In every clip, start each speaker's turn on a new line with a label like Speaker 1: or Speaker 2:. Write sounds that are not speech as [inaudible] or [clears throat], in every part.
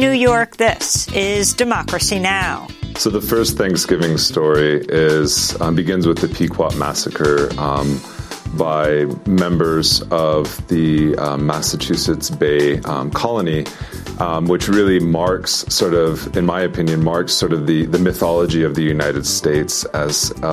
Speaker 1: New York, this is Democracy Now!
Speaker 2: So the first Thanksgiving story is um, begins with the Pequot massacre um, by members of the um, Massachusetts Bay um, Colony, um, which really marks sort of, in my opinion, marks sort of the, the mythology of the United States as a,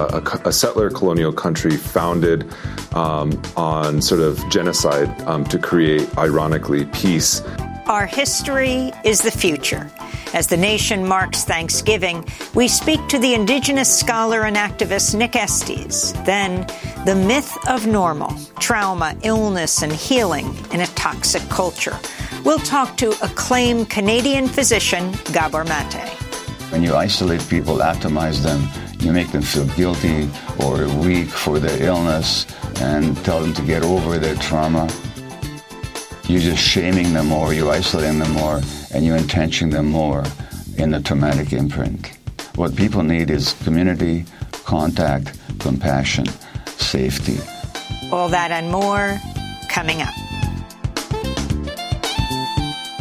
Speaker 2: a, a settler colonial country founded um, on sort of genocide to create, ironically, peace.
Speaker 1: Our history is the future. As the nation marks Thanksgiving, we speak to the Indigenous scholar and activist Nick Estes. Then, the myth of normal, trauma, illness, and healing in a toxic culture. We'll talk to acclaimed Canadian physician Gabor Mate.
Speaker 3: When you isolate people, atomize them, you make them feel guilty or weak for their illness and tell them to get over their trauma you're just shaming them more, you're isolating them more, and you're entrenching them more in the traumatic imprint. What people need is community, contact, compassion, safety.
Speaker 1: All that and more coming up.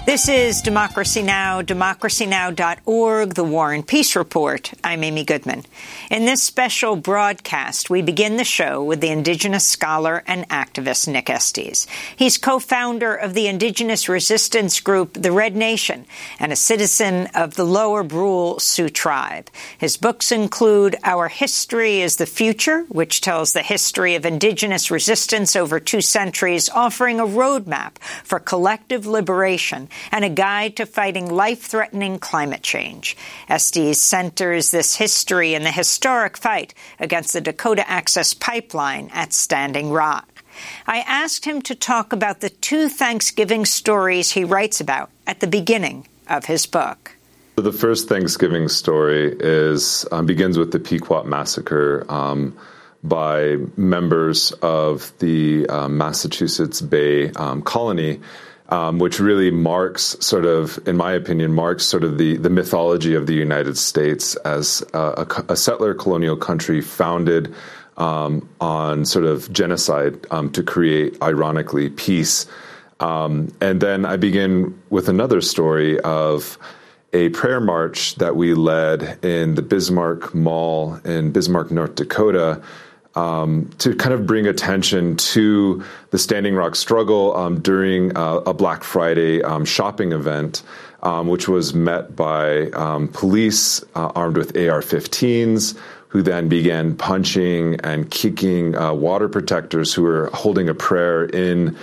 Speaker 1: This is Democracy Now!, democracynow.org, the War and Peace Report. I'm Amy Goodman. In this special broadcast, we begin the show with the Indigenous scholar and activist Nick Estes. He's co-founder of the Indigenous resistance group The Red Nation and a citizen of the Lower Brule Sioux tribe. His books include Our History is the Future, which tells the history of Indigenous resistance over two centuries, offering a roadmap for collective liberation and a guide to fighting life-threatening climate change. Estes centers this history in the historic fight against the Dakota Access Pipeline at Standing Rock. I asked him to talk about the two Thanksgiving stories he writes about at the beginning of his book.
Speaker 2: The first Thanksgiving story is um, begins with the Pequot massacre um, by members of the um, Massachusetts Bay um, Colony um, which really marks sort of, in my opinion, marks sort of the, the mythology of the United States as a, a settler colonial country founded um, on sort of genocide um, to create, ironically, peace. Um, and then I begin with another story of a prayer march that we led in the Bismarck Mall in Bismarck, North Dakota um, to kind of bring attention to the Standing Rock struggle um, during uh, a Black Friday um, shopping event, um, which was met by um, police uh, armed with AR 15s. Who then began punching and kicking uh, water protectors who were holding a prayer in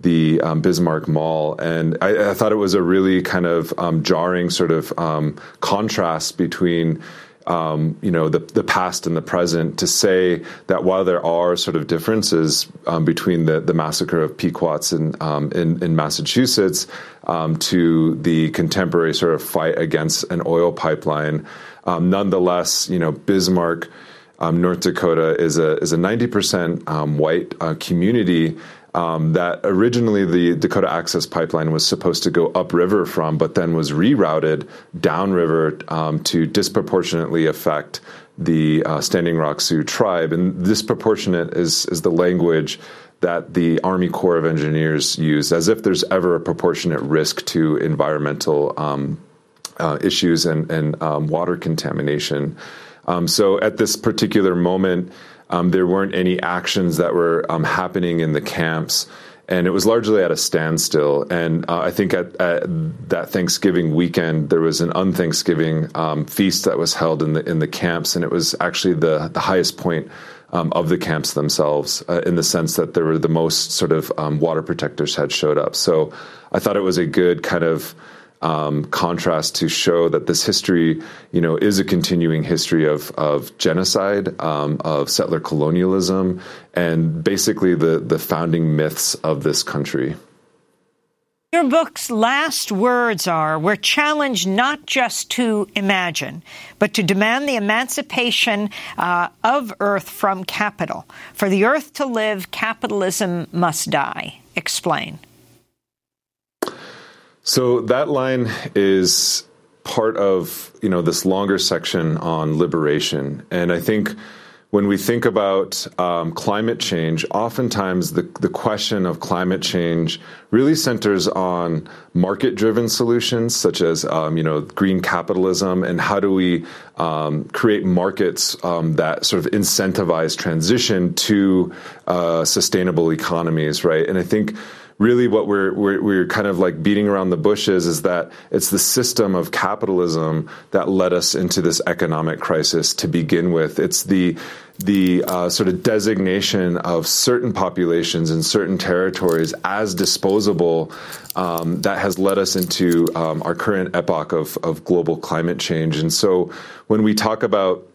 Speaker 2: the um, Bismarck Mall, and I, I, thought it was a really kind of um, jarring sort of um, contrast between um, you know the the past and the present to say that while there are sort of differences um, between the the massacre of Pequots in um, in, in, Massachusetts um, to the contemporary sort of fight against an oil pipeline, um, nonetheless, you know Bismarck. Um, North Dakota is a is a ninety percent white uh, community um, that originally the Dakota Access Pipeline was supposed to go upriver from, but then was rerouted downriver um, to disproportionately affect the uh, Standing Rock Sioux tribe. And disproportionate is is the language that the Army Corps of Engineers use, as if there's ever a proportionate risk to environmental um, uh, issues and, and um, water contamination. Um, so at this particular moment, um, there weren't any actions that were um, happening in the camps, and it was largely at a standstill. And uh, I think at, at, that Thanksgiving weekend, there was an unthanksgiving um, feast that was held in the in the camps, and it was actually the the highest point. Um, of the camps themselves, uh, in the sense that there were the most sort of um, water protectors had showed up. So I thought it was a good kind of um, contrast to show that this history, you know, is a continuing history of of genocide, um, of settler colonialism, and basically the the founding myths of this country.
Speaker 1: Your book's last words are We're challenged not just to imagine, but to demand the emancipation uh, of Earth from capital. For the Earth to live, capitalism must die. Explain.
Speaker 2: So that line is part of you know this longer section on liberation, and I think when we think about um, climate change, oftentimes the, the question of climate change really centers on market driven solutions such as um, you know green capitalism and how do we um, create markets um, that sort of incentivize transition to uh, sustainable economies, right? And I think really what we're, we're, we're kind of like beating around the bushes is that it's the system of capitalism that led us into this economic crisis to begin with. It's the the uh, sort of designation of certain populations in certain territories as disposable um, that has led us into um, our current epoch of, of global climate change. And so when we talk about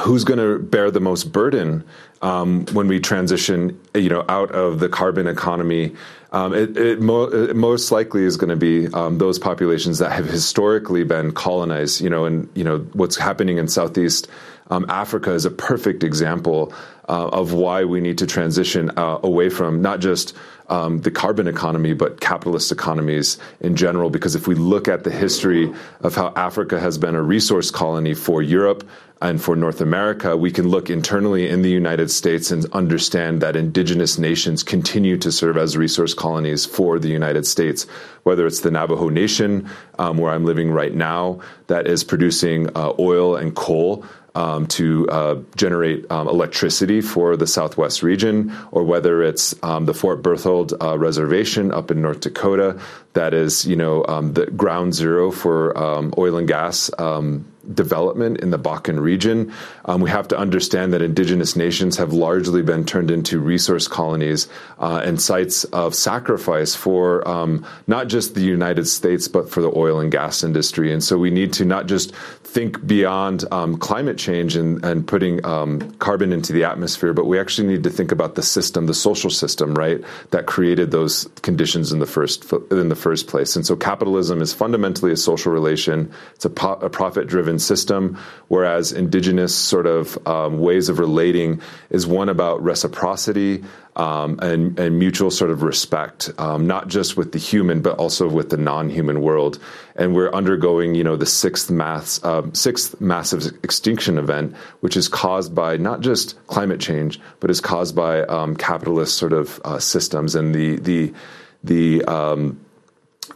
Speaker 2: who's going to bear the most burden um, when we transition, you know, out of the carbon economy. Um, it, it, mo- it, most likely is going to be um, those populations that have historically been colonized. You know, and you know what's happening in Southeast um, Africa is a perfect example uh, of why we need to transition uh, away from not just um, the carbon economy, but capitalist economies in general. Because if we look at the history of how Africa has been a resource colony for Europe and for North America, we can look internally in the United States and understand that indigenous nations continue to serve as resource colonies for the United States, whether it's the Navajo Nation, um, where I'm living right now, that is producing uh, oil and coal um, to uh, generate um, electricity for the Southwest region, or whether it's um, the Fort Berthold uh, Reservation up in North Dakota, that is, you know, um, the ground zero for um, oil and gas um, development in the Bakken region. Um, we have to understand that indigenous nations have largely been turned into resource colonies uh, and sites of sacrifice for um, not just the United States, but for the oil and gas industry. And so we need to not just think beyond um, climate change and, and putting um, carbon into the atmosphere, but we actually need to think about the system, the social system, right, that created those conditions in the first in the first place. And so capitalism is fundamentally a social relation. It's a, po- a profit driven driven system, whereas indigenous sort of um, ways of relating is one about reciprocity um, and, and, mutual sort of respect, um, not just with the human, but also with the non-human world. And we're undergoing, you know, the sixth mass, uh, sixth massive extinction event, which is caused by not just climate change, but is caused by um, capitalist sort of uh, systems and the the the um,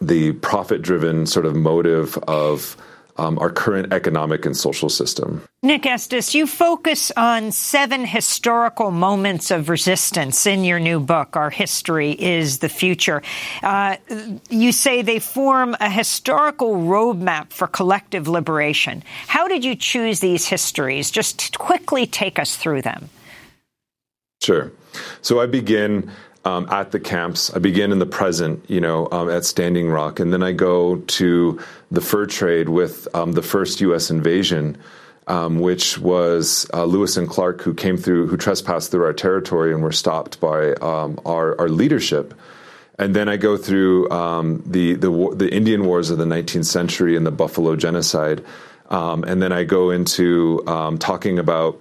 Speaker 2: the profit-driven sort of motive of um, our current economic and social system.
Speaker 1: Nick Estes, you focus on seven historical moments of resistance in your new book, Our History is the Future. Uh, you say they form a historical roadmap for collective liberation. How did you choose these histories? Just quickly take us through them.
Speaker 2: Sure. So I begin um, at the camps. I begin in the present, you know, um, at Standing Rock, and then I go to the fur trade with um, the first U.S. invasion, um, which was uh, Lewis and Clark, who came through, who trespassed through our territory and were stopped by um, our, our leadership. And then I go through um, the, the the Indian Wars of the 19th century and the Buffalo Genocide, and then I go into talking about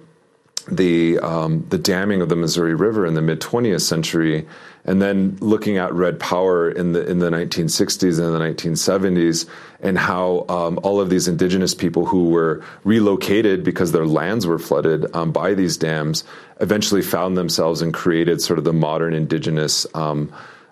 Speaker 2: the um, the damming of the Missouri River in the mid 20th century, and then looking at red power in the in the 1960s and the 1970s, and how um, all of these indigenous people who were relocated because their lands were flooded um, by these dams eventually found themselves and created sort of the modern indigenous.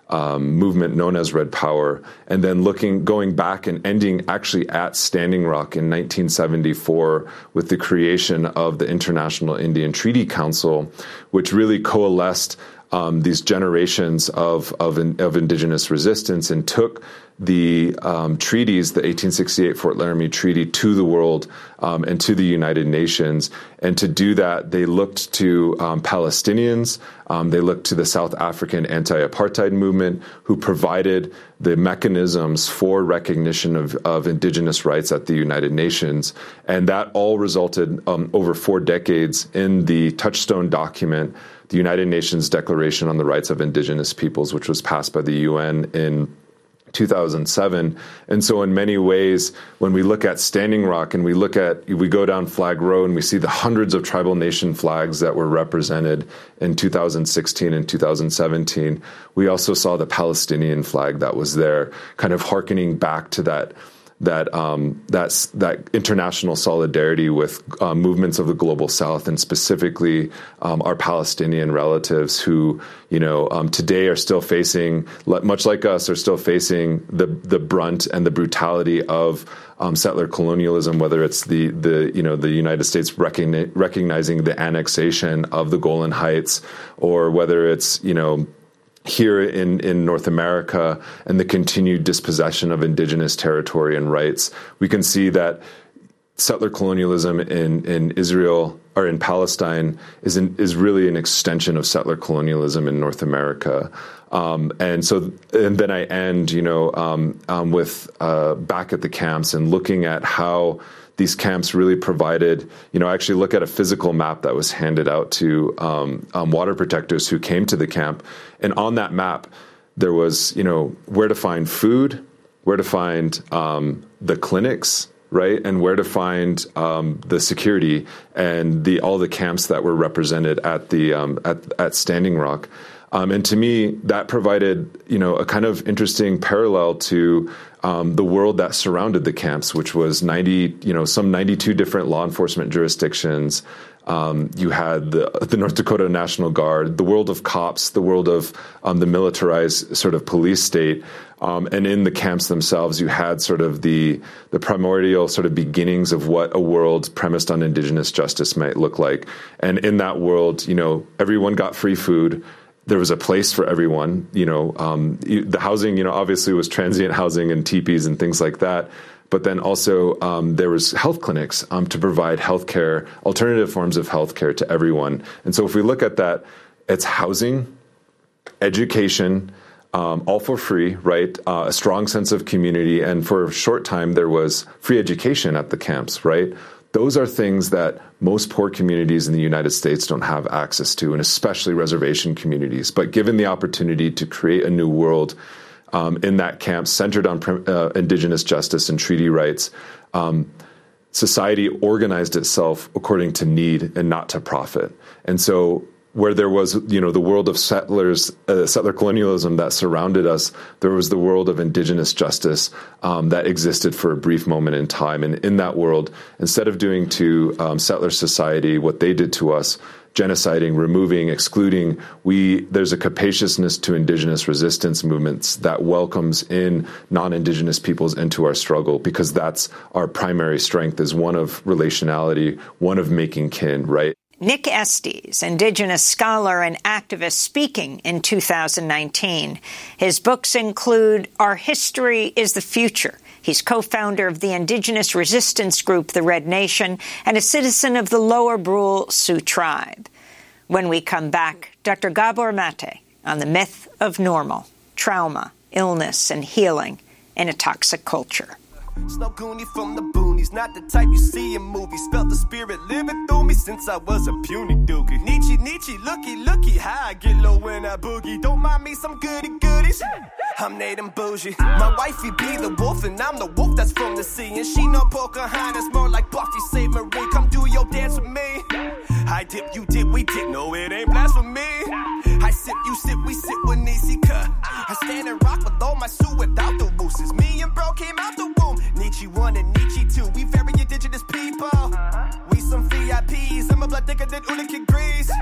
Speaker 2: Um, movement known as Red Power, and then looking, going back and ending actually at Standing Rock in 1974 with the creation of the International Indian Treaty Council, which really coalesced um, these generations of, of, of indigenous resistance and took the um, treaties, the 1868 Fort Laramie Treaty, to the world um, and to the United Nations. And to do that, they looked to um, Palestinians, um, they looked to the South African anti apartheid movement, who provided the mechanisms for recognition of, of indigenous rights at the United Nations. And that all resulted um, over four decades in the touchstone document. The United Nations Declaration on the Rights of Indigenous Peoples, which was passed by the UN in 2007. And so, in many ways, when we look at Standing Rock and we look at, we go down Flag Row and we see the hundreds of tribal nation flags that were represented in 2016 and 2017, we also saw the Palestinian flag that was there, kind of harkening back to that that um, that international solidarity with uh, movements of the global South and specifically um, our Palestinian relatives who you know um, today are still facing much like us are still facing the the brunt and the brutality of um, settler colonialism whether it's the the you know the United States recogni- recognizing the annexation of the Golan Heights or whether it's you know here in, in North America and the continued dispossession of indigenous territory and rights, we can see that settler colonialism in, in Israel or in Palestine is an, is really an extension of settler colonialism in North America. Um, and so, and then I end, you know, um, um, with uh, back at the camps and looking at how these camps really provided, you know, I actually look at a physical map that was handed out to um, um, water protectors who came to the camp. And on that map, there was, you know, where to find food, where to find um, the clinics, right, and where to find um, the security and the all the camps that were represented at the um, at, at Standing Rock. Um, and to me, that provided, you know, a kind of interesting parallel to um, the world that surrounded the camps, which was 90, you know, some 92 different law enforcement jurisdictions. Um, you had the, the, North Dakota National Guard, the world of cops, the world of um, the militarized sort of police state. Um, and in the camps themselves, you had sort of the the primordial sort of beginnings of what a world premised on indigenous justice might look like. And in that world, you know, everyone got free food there was a place for everyone. You know, um, the housing, you know, obviously was transient housing and teepees and things like that. But then also um, there was health clinics um, to provide healthcare, alternative forms of healthcare to everyone. And so if we look at that, it's housing, education, um, all for free, right? Uh, a strong sense of community, and for a short time there was free education at the camps, right? Those are things that most poor communities in the United States don't have access to, and especially reservation communities. But given the opportunity to create a new world um, in that camp centered on uh, indigenous justice and treaty rights, um, society organized itself according to need and not to profit. And so where there was, you know, the world of settlers, uh, settler colonialism that surrounded us, there was the world of indigenous justice um, that existed for a brief moment in time. And in that world, instead of doing to um, settler society what they did to us, genociding, removing, excluding, we there's a capaciousness to indigenous resistance movements that welcomes in non-indigenous peoples into our struggle because that's our primary strength is one of relationality, one of making kin, right?
Speaker 1: Nick Estes, Indigenous scholar and activist, speaking in 2019. His books include Our History is the Future. He's co-founder of the indigenous resistance group, the Red Nation, and a citizen of the Lower Brule Sioux tribe. When we come back, Dr. Gabor Mate on the myth of normal, trauma, illness, and healing in a toxic culture. Snow Goonie from the boonies, not the type you see in movies. Felt the spirit living through me since I was a puny dookie. Nietzsche, Nietzsche, looky, looky, how I get low when I boogie. Don't mind me some goody goodies. I'm Nate and bougie. My wifey be the wolf, and I'm the wolf that's from the sea. And she no Pocahontas, more like Buffy Sainte-Marie. Come do your dance with me. I dip, you dip, we dip. No, it ain't blasphemy. I sip, you sip, we sip with Nisi cut. I stand and rock with all my suit without the wooses. Me and bro came out the womb. Nietzsche 1 and Nietzsche 2. We very indigenous people. We some VIPs. I'm a blood thicker than Ulick Grease.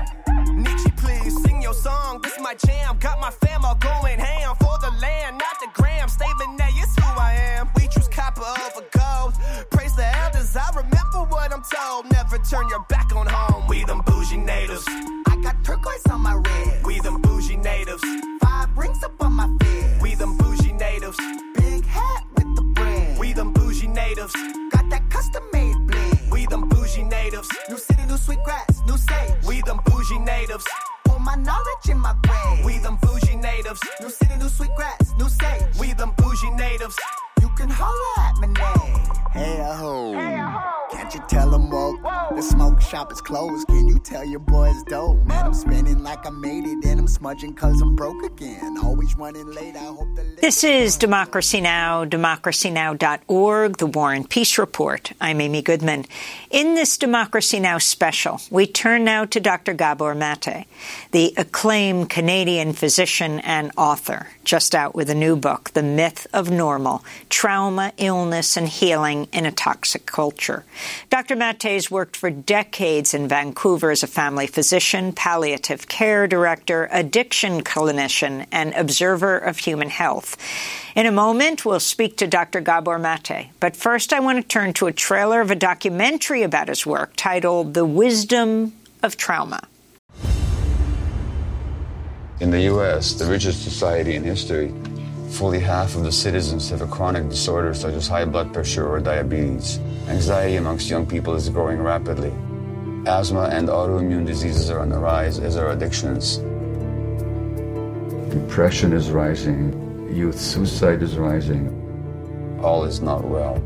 Speaker 1: Nietzsche, please sing your song. This my jam. Got my fam all going ham for the land, not the gram. Statement A is who I am. We choose copper over gold. Praise the elders. I remember told. Never turn your back on home. We them bougie natives. I got turquoise on my red. We them bougie natives. Five rings up on my fist. We them bougie natives. Big hat with the bread. we them bougie natives. Got that custom made bling. We them bougie natives. New city, new sweet grass, new sage. We them bougie natives. Pour my knowledge in my brain. We them bougie natives. New city, new sweet grass, new sage. We them bougie natives. You can holler at my name. Hey, a ho. Hey, Can't you tell them woke?
Speaker 4: The smoke shop is closed. Can you tell your boys dope? Man, I'm spinning like I made it, and I'm smudging cause I'm broke again. Always running late. I hope the.
Speaker 1: This is Democracy Now!, democracynow.org, the War and Peace Report. I'm Amy Goodman. In this Democracy Now! special, we turn now to Dr. Gabor Mate, the acclaimed Canadian physician and author, just out with a new book, The Myth of Normal Trauma, Illness, and Healing in a Toxic Culture. Dr. Mate worked for decades in Vancouver as a family physician, palliative care director, addiction clinician, and observer of human health. In a moment, we'll speak to Dr. Gabor Mate. But first, I want to turn to a trailer of a documentary about his work titled The Wisdom of Trauma.
Speaker 3: In the U.S., the richest society in history, fully half of the citizens have a chronic disorder such as high blood pressure or diabetes. Anxiety amongst young people is growing rapidly. Asthma and autoimmune diseases are on the rise, as are addictions. Depression is rising youth suicide is rising. All is not well.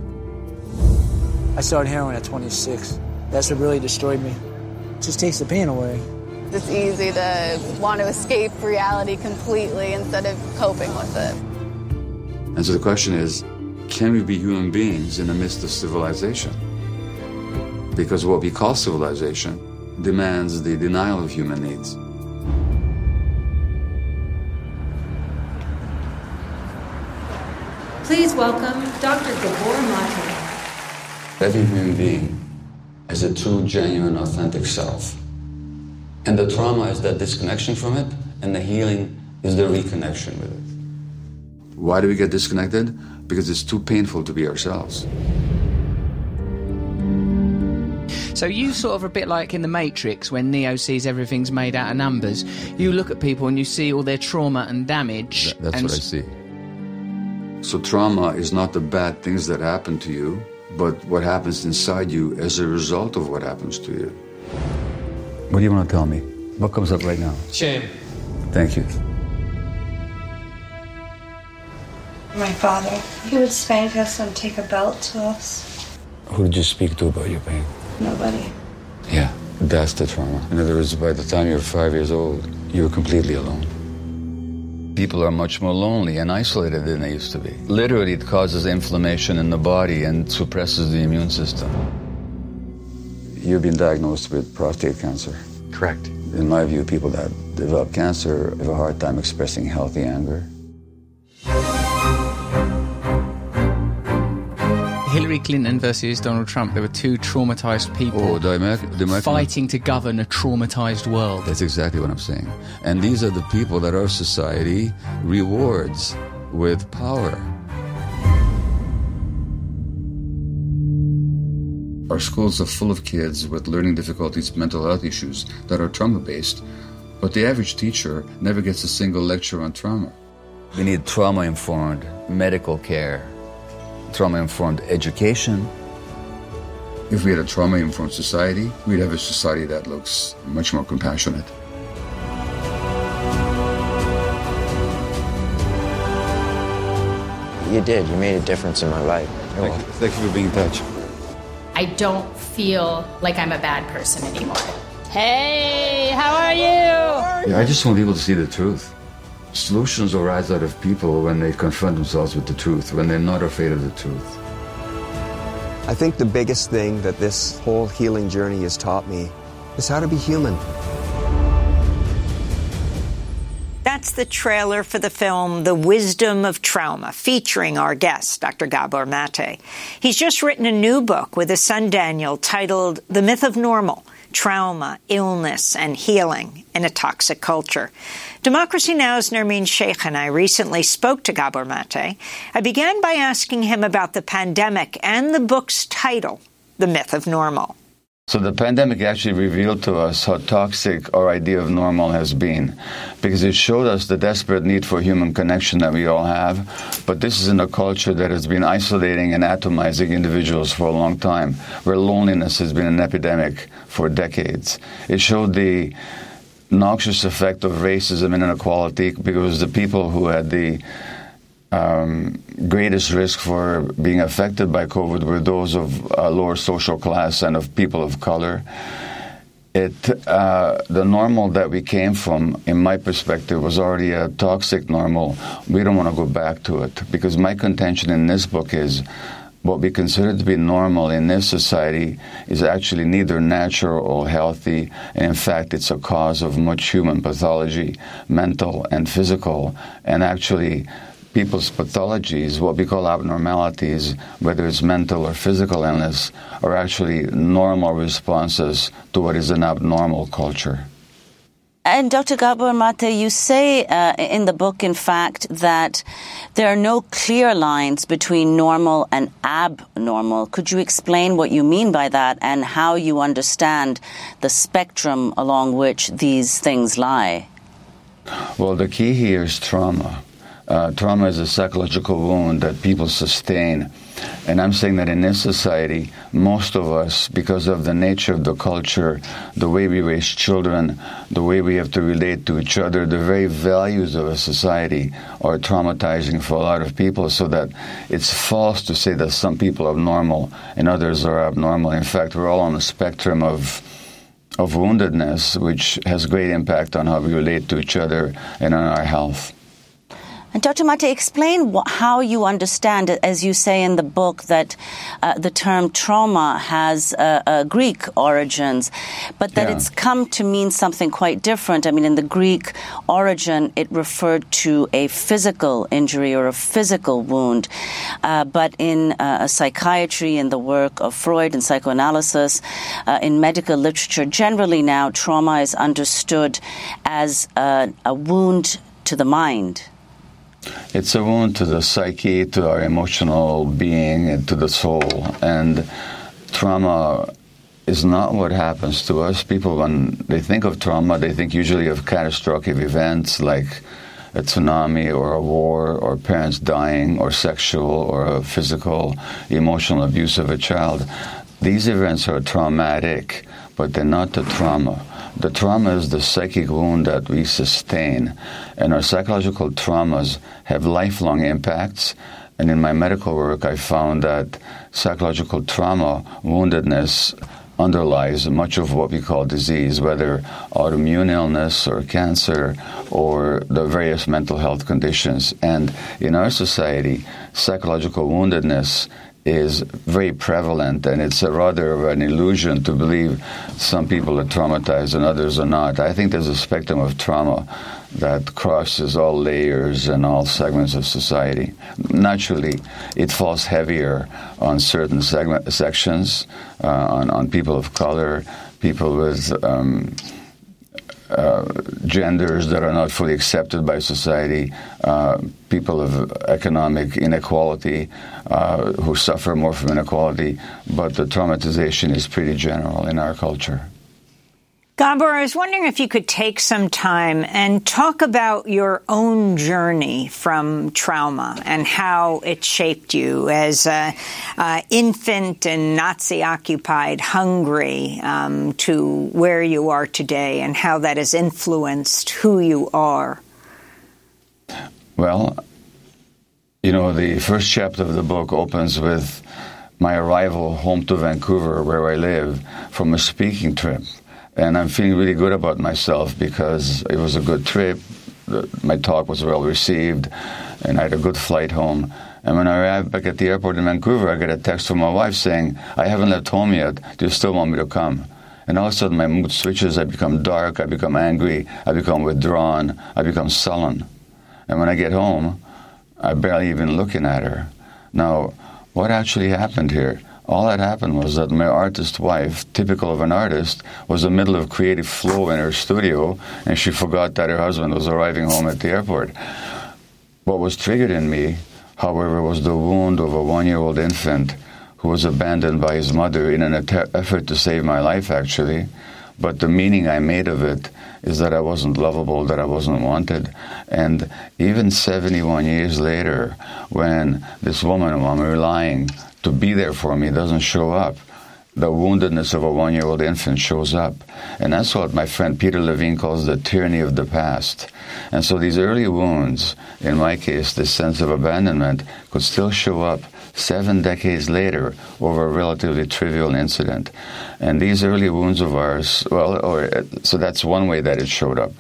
Speaker 5: I started heroin at 26. That's what really destroyed me. It just takes the pain away.
Speaker 6: It's easy to want to escape reality completely instead of coping with it.
Speaker 3: And so the question is can we be human beings in the midst of civilization? Because what we call civilization demands the denial of human needs.
Speaker 7: Please welcome Dr. Gabor Mate.
Speaker 3: Every human being has a true, genuine, authentic self. And the trauma is that disconnection from it, and the healing is the reconnection with it. Why do we get disconnected? Because it's too painful to be ourselves.
Speaker 8: So you sort of a bit like in the Matrix when Neo sees everything's made out of numbers. You look at people and you see all their trauma and damage.
Speaker 3: Th- that's
Speaker 8: and
Speaker 3: what I see. So, trauma is not the bad things that happen to you, but what happens inside you as a result of what happens to you. What do you want to tell me? What comes up right now?
Speaker 5: Shame.
Speaker 3: Thank you.
Speaker 9: My father. He would spank us and take a belt to us.
Speaker 3: Who did you speak to about your pain?
Speaker 9: Nobody.
Speaker 3: Yeah, that's the trauma. In other words, by the time you're five years old, you're completely alone people are much more lonely and isolated than they used to be. Literally, it causes inflammation in the body and suppresses the immune system. You've been diagnosed with prostate cancer.
Speaker 10: Correct.
Speaker 3: In my view, people that develop cancer have a hard time expressing healthy anger.
Speaker 8: Hillary Clinton versus Donald Trump, there were two traumatized people
Speaker 3: oh, the American, the American,
Speaker 8: fighting to govern a traumatized world.
Speaker 3: That's exactly what I'm saying. And these are the people that our society rewards with power. Our schools are full of kids with learning difficulties, mental health issues that are trauma based, but the average teacher never gets a single lecture on trauma. We need trauma informed medical care trauma informed education. If we had a trauma informed society, we'd have a society that looks much more compassionate.
Speaker 10: You did. You made a difference in my life.
Speaker 3: Thank you. Thank you for being in touch.
Speaker 7: I don't feel like I'm a bad person anymore. Hey, how are you?
Speaker 3: Yeah, I just want people to see the truth. Solutions arise out of people when they confront themselves with the truth, when they're not afraid of the truth.
Speaker 10: I think the biggest thing that this whole healing journey has taught me is how to be human.
Speaker 1: That's the trailer for the film The Wisdom of Trauma, featuring our guest, Dr. Gabor Mate. He's just written a new book with his son Daniel titled The Myth of Normal Trauma, Illness, and Healing in a Toxic Culture. Democracy Now!'s Nermeen Sheikh and I recently spoke to Gabor Mate. I began by asking him about the pandemic and the book's title, The Myth of Normal.
Speaker 3: So the pandemic actually revealed to us how toxic our idea of normal has been, because it showed us the desperate need for human connection that we all have. But this is in a culture that has been isolating and atomizing individuals for a long time, where loneliness has been an epidemic for decades. It showed the noxious effect of racism and inequality because the people who had the um, greatest risk for being affected by COVID were those of uh, lower social class and of people of color. It uh, the normal that we came from, in my perspective, was already a toxic normal. We don't want to go back to it because my contention in this book is what we consider to be normal in this society is actually neither natural or healthy, and in fact, it's a cause of much human pathology, mental and physical, and actually people's pathologies, what we call abnormalities, whether it's mental or physical illness, are actually normal responses to what is an abnormal culture.
Speaker 11: And Dr. Gabor Mate, you say uh, in the book, in fact, that there are no clear lines between normal and abnormal. Could you explain what you mean by that and how you understand the spectrum along which these things lie?
Speaker 3: Well, the key here is trauma. Uh, trauma is a psychological wound that people sustain. And I'm saying that in this society, most of us, because of the nature of the culture, the way we raise children, the way we have to relate to each other, the very values of a society are traumatizing for a lot of people, so that it's false to say that some people are normal and others are abnormal. In fact, we're all on a spectrum of of woundedness, which has great impact on how we relate to each other and on our health.
Speaker 11: And Dr. Mate, explain wh- how you understand as you say in the book, that uh, the term trauma has uh, uh, Greek origins, but that
Speaker 3: Yeah.
Speaker 11: it's come to mean something quite different. I mean, in the Greek origin, it referred to a physical injury or a physical wound, uh, but in uh, psychiatry, in the work of Freud and psychoanalysis, uh, in medical literature, generally now trauma is understood as a wound to the mind.
Speaker 3: It's a wound to the psyche, to our emotional being, and to the soul. And trauma is not what happens to us. People, when they think of trauma, they think usually of catastrophic events like a tsunami or a war or parents dying or sexual or physical, emotional abuse of a child. These events are traumatic, but they're not the trauma. The trauma is the psychic wound that we sustain, and our psychological traumas have lifelong impacts. And in my medical work, I found that psychological trauma, woundedness, underlies much of what we call disease, whether autoimmune illness or cancer or the various mental health conditions. And in our society, psychological woundedness is very prevalent, and it's a rather of an illusion to believe some people are traumatized and others are not. I think there's a spectrum of trauma that crosses all layers and all segments of society. Naturally, it falls heavier on certain segment, sections, uh, on, on people of color, people with um, uh, genders that are not fully accepted by society, uh, people of economic inequality uh, who suffer more from inequality, but the traumatization is pretty general in our culture.
Speaker 1: Gabor, I was wondering if you could take some time and talk about your own journey from trauma and how it shaped you as an infant and Nazi occupied Hungary um, to where you are today and how that has influenced who you are.
Speaker 3: Well, you know, the first chapter of the book opens with my arrival home to Vancouver, where I live, from a speaking trip. And I'm feeling really good about myself because it was a good trip. My talk was well received, and I had a good flight home. And when I arrived back at the airport in Vancouver, I got a text from my wife saying, I haven't left home yet. Do you still want me to come? And all of a sudden, my mood switches. I become dark. I become angry. I become withdrawn. I become sullen. And when I get home, I barely even looking at her. Now, what actually happened here? All that happened was that my artist wife, typical of an artist, was in the middle of creative flow in her studio, and she forgot that her husband was arriving home at the airport. What was triggered in me, however, was the wound of a one year old infant who was abandoned by his mother in an att- effort to save my life, actually. But the meaning I made of it is that I wasn't lovable, that I wasn't wanted. And even 71 years later, when this woman who I'm relying to be there for me doesn't show up, the woundedness of a one year old infant shows up. And that's what my friend Peter Levine calls the tyranny of the past. And so these early wounds, in my case, this sense of abandonment, could still show up seven decades later over a relatively trivial incident. And these early wounds of ours, well, or, so that's one way that it showed up.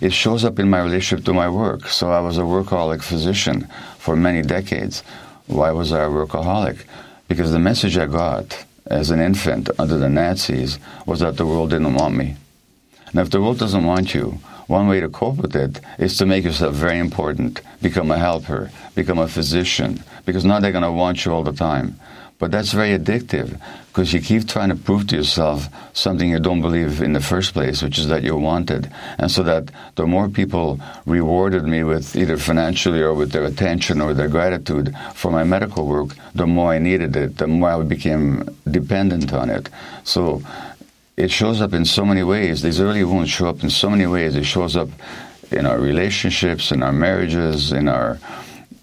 Speaker 3: It shows up in my relationship to my work. So I was a workaholic physician for many decades. Why was I a workaholic? Because the message I got as an infant under the Nazis was that the world didn't want me. Now, if the world doesn't want you, one way to cope with it is to make yourself very important, become a helper, become a physician, because now they're going to want you all the time. But that's very addictive because you keep trying to prove to yourself something you don't believe in the first place, which is that you're wanted. And so that the more people rewarded me with either financially or with their attention or their gratitude for my medical work, the more I needed it, the more I became dependent on it. So it shows up in so many ways. These early wounds show up in so many ways. It shows up in our relationships, in our marriages, in our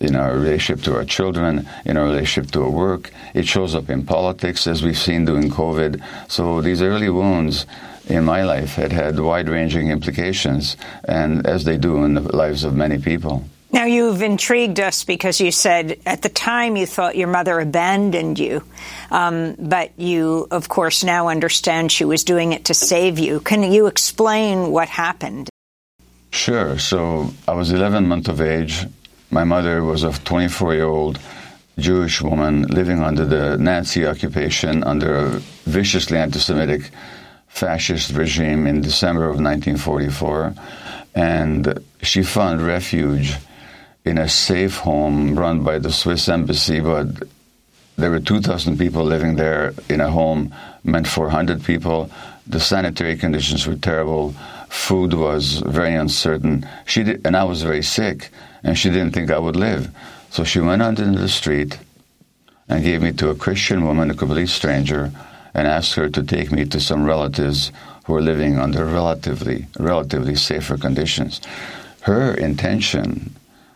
Speaker 3: in our relationship to our children, in our relationship to our work. It shows up in politics, as we've seen during COVID. So these early wounds in my life had had wide-ranging implications, and as they do in the lives of many people.
Speaker 1: Now, you've intrigued us because you said at the time you thought your mother abandoned you, um, but you, of course, now understand she was doing it to save you. Can you explain what happened?
Speaker 3: Sure. So I was 11 months of age. My mother was a 24 year old Jewish woman living under the Nazi occupation under a viciously anti Semitic fascist regime in December of 1944. And she found refuge in a safe home run by the Swiss embassy, but there were 2,000 people living there in a home meant for 100 people. The sanitary conditions were terrible. Food was very uncertain. She did, and I was very sick, and she didn't think I would live. So she went out into the street and gave me to a Christian woman, a complete stranger, and asked her to take me to some relatives who were living under relatively relatively safer conditions. Her intention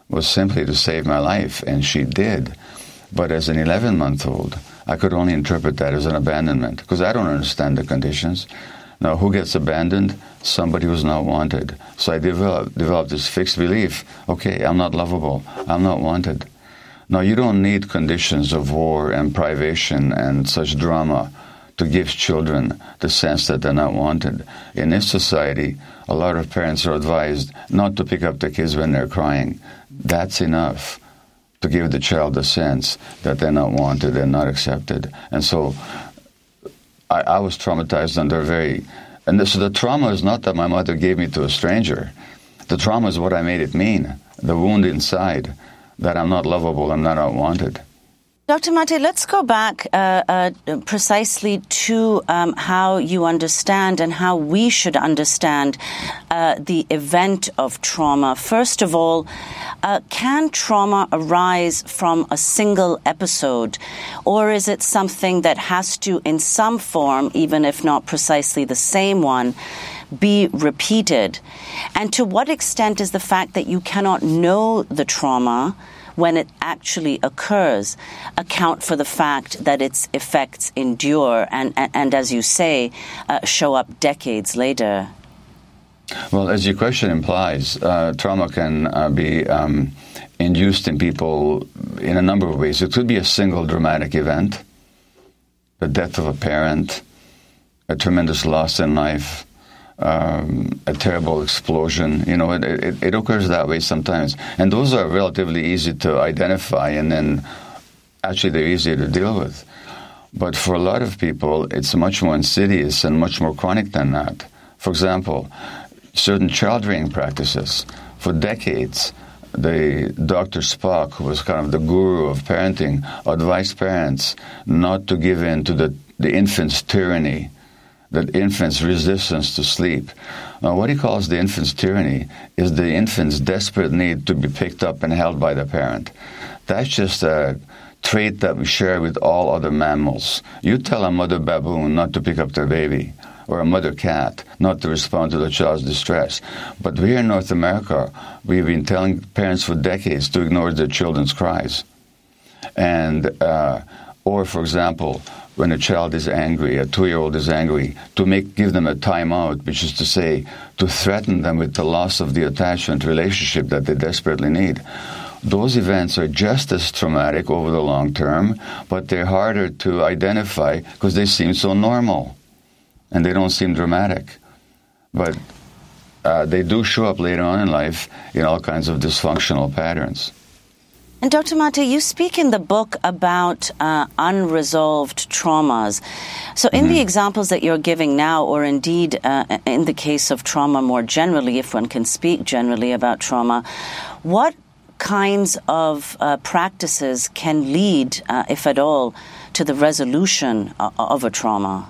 Speaker 3: was simply to save my life, and she did. But as an 11 month old, I could only interpret that as an abandonment because I don't understand the conditions. Now, who gets abandoned? Somebody who's not wanted. So I developed, developed this fixed belief okay, I'm not lovable, I'm not wanted. Now, you don't need conditions of war and privation and such drama to give children the sense that they're not wanted. In this society, a lot of parents are advised not to pick up the kids when they're crying. That's enough to give the child the sense that they're not wanted and not accepted. And so I, I was traumatized under very. And this, so the trauma is not that my mother gave me to a stranger. The trauma is what I made it mean. The wound inside that I'm not lovable, I'm not wanted.
Speaker 11: Dr. Mate, let's go back uh, uh, precisely to um, how you understand and how we should understand uh, the event of trauma. First of all, uh, can trauma arise from a single episode, or is it something that has to, in some form, even if not precisely the same one, be repeated? And to what extent is the fact that you cannot know the trauma? When it actually occurs account for the fact that its effects endure and, and, and as you say, uh, show up decades later?
Speaker 3: Well, as your question implies, uh, trauma can uh, be um, induced in people in a number of ways. It could be a single dramatic event, the death of a parent, a tremendous loss in life, um, a terrible explosion. You know, it, it, it, occurs that way sometimes. And those are relatively easy to identify, and then actually they're easier to deal with. But for a lot of people, it's much more insidious and much more chronic than that. For example, certain child rearing practices. For decades, the Dr. Spock, who was kind of the guru of parenting, advised parents not to give in to the, the infant's tyranny that infant's resistance to sleep. Now, what he calls the infant's tyranny is the infant's desperate need to be picked up and held by the parent. That's just a trait that we share with all other mammals. You tell a mother baboon not to pick up their baby, or a mother cat not to respond to the child's distress. But here in North America, we've been telling parents for decades to ignore their children's cries. And, uh, or for example, when a child is angry, a two-year-old is angry, to make give them a timeout, which is to say, to threaten them with the loss of the attachment relationship that they desperately need. Those events are just as traumatic over the long term, but they're harder to identify because they seem so normal and they don't seem dramatic. But uh, they do show up later on in life in all kinds of dysfunctional patterns.
Speaker 11: And Dr. Mate, you speak in the book about uh, unresolved traumas. So, in mm-hmm. the examples that you're giving now, or indeed uh, in the case of trauma more generally, if one can speak generally about trauma, what kinds of uh, practices can lead, uh, if at all, to the resolution uh, of a trauma?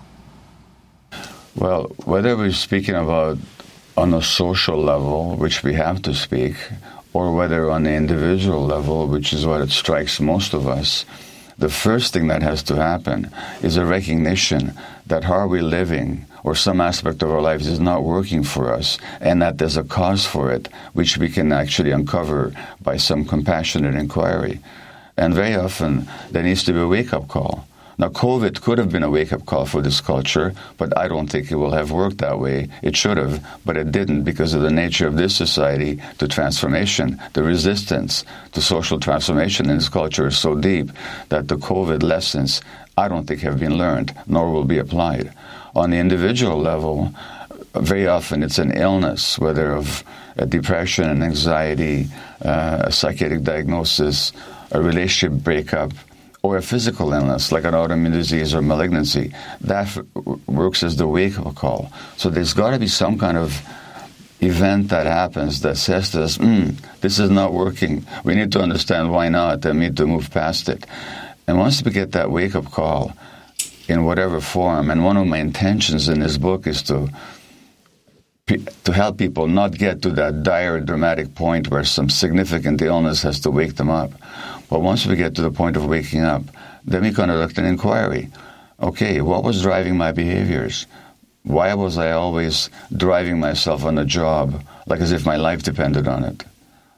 Speaker 3: Well, whether we're speaking about on a social level, which we have to speak, or whether on the individual level, which is what it strikes most of us, the first thing that has to happen is a recognition that how we're living or some aspect of our lives is not working for us and that there's a cause for it, which we can actually uncover by some compassionate inquiry. And very often there needs to be a wake up call. Now, COVID could have been a wake up call for this culture, but I don't think it will have worked that way. It should have, but it didn't because of the nature of this society to transformation. The resistance to social transformation in this culture is so deep that the COVID lessons, I don't think, have been learned, nor will be applied. On the individual level, very often it's an illness, whether of a depression and anxiety, uh, a psychiatric diagnosis, a relationship breakup, or a physical illness like an autoimmune disease or malignancy, that works as the wake up call. So there's got to be some kind of event that happens that says to us, mm, this is not working. We need to understand why not and we need to move past it. And once we get that wake up call in whatever form, and one of my intentions in this book is to to help people not get to that dire, dramatic point where some significant illness has to wake them up. But once we get to the point of waking up, then we conduct an inquiry. Okay, what was driving my behaviors? Why was I always driving myself on a job like as if my life depended on it?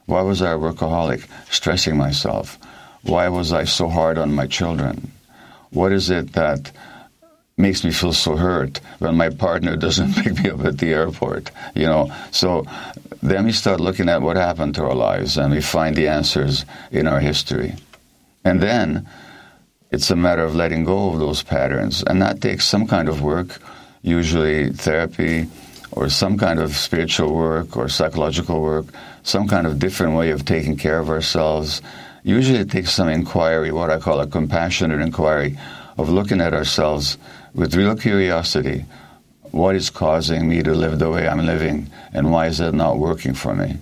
Speaker 3: Why was I a workaholic, stressing myself? Why was I so hard on my children? What is it that makes me feel so hurt when my partner doesn't [laughs] pick me up at the airport? You know, so then we start looking at what happened to our lives and we find the answers in our history. And then it's a matter of letting go of those patterns. And that takes some kind of work, usually therapy or some kind of spiritual work or psychological work, some kind of different way of taking care of ourselves. Usually it takes some inquiry, what I call a compassionate inquiry, of looking at ourselves with real curiosity what is causing me to live the way I'm living, and why is it not working for me?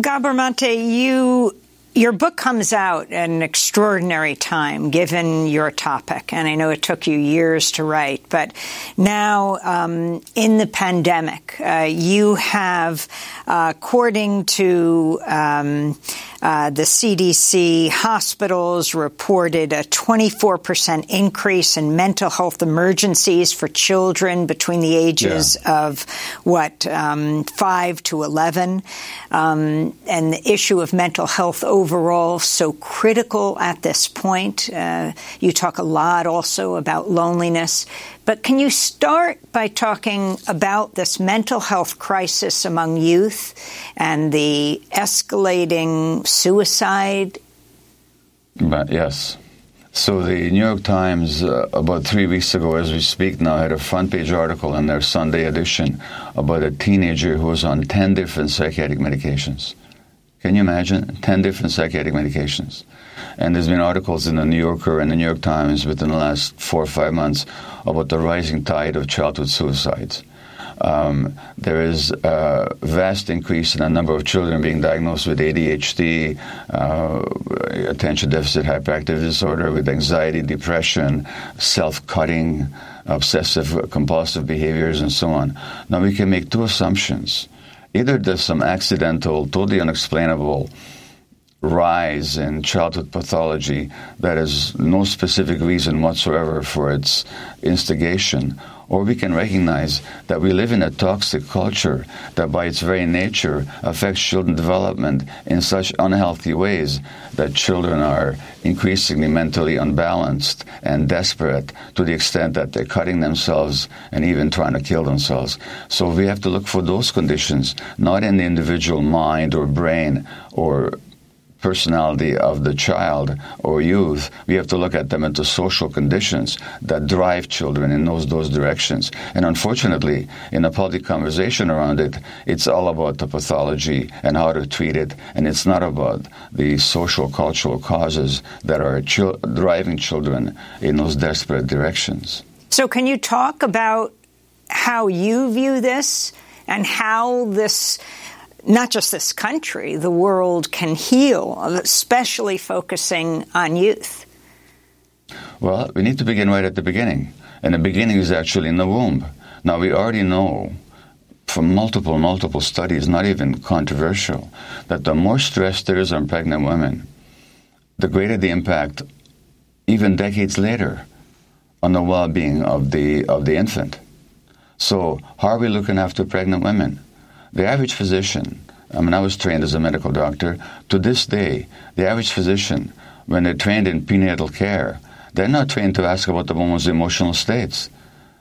Speaker 1: Gabor Mate, you your book comes out at an extraordinary time given your topic, and I know it took you years to write, but now um, in the pandemic, uh, you have, uh, according to um, uh, the CDC, hospitals reported a 24% increase in mental health emergencies for children between the ages yeah. of what, um, 5 to 11. Um, and the issue of mental health overall so critical at this point. Uh, you talk a lot also about loneliness. But can you start by talking about this mental health crisis among youth and the escalating suicide?
Speaker 3: But yes. So the New York Times, uh, about three weeks ago, as we speak now, had a front page article in their Sunday edition about a teenager who was on 10 different psychiatric medications. Can you imagine? 10 different psychiatric medications. And there's been articles in the New Yorker and the New York Times within the last four or five months about the rising tide of childhood suicides. Um, there is a vast increase in the number of children being diagnosed with ADHD, uh, attention deficit hyperactive disorder, with anxiety, depression, self cutting, obsessive compulsive behaviors, and so on. Now, we can make two assumptions. Either there's some accidental, totally unexplainable rise in childhood pathology that has no specific reason whatsoever for its instigation, or we can recognize that we live in a toxic culture that by its very nature affects children's development in such unhealthy ways that children are increasingly mentally unbalanced and desperate to the extent that they're cutting themselves and even trying to kill themselves. So we have to look for those conditions, not in the individual mind or brain or personality of the child or youth, we have to look at them into social conditions that drive children in those those directions. And unfortunately, in a public conversation around it, it's all about the pathology and how to treat it, and it's not about the social cultural causes that are driving children in those desperate directions.
Speaker 1: So, can you talk about how you view this and how this not just this country, the world can heal, especially focusing on youth?
Speaker 3: Well, we need to begin right at the beginning. And the beginning is actually in the womb. Now, we already know from multiple, multiple studies, not even controversial, that the more stress there is on pregnant women, the greater the impact, even decades later, on the well being of the, of the infant. So, how are we looking after pregnant women? The average physician, I mean, I was trained as a medical doctor. To this day, the average physician, when they're trained in prenatal care, they're not trained to ask about the woman's emotional states.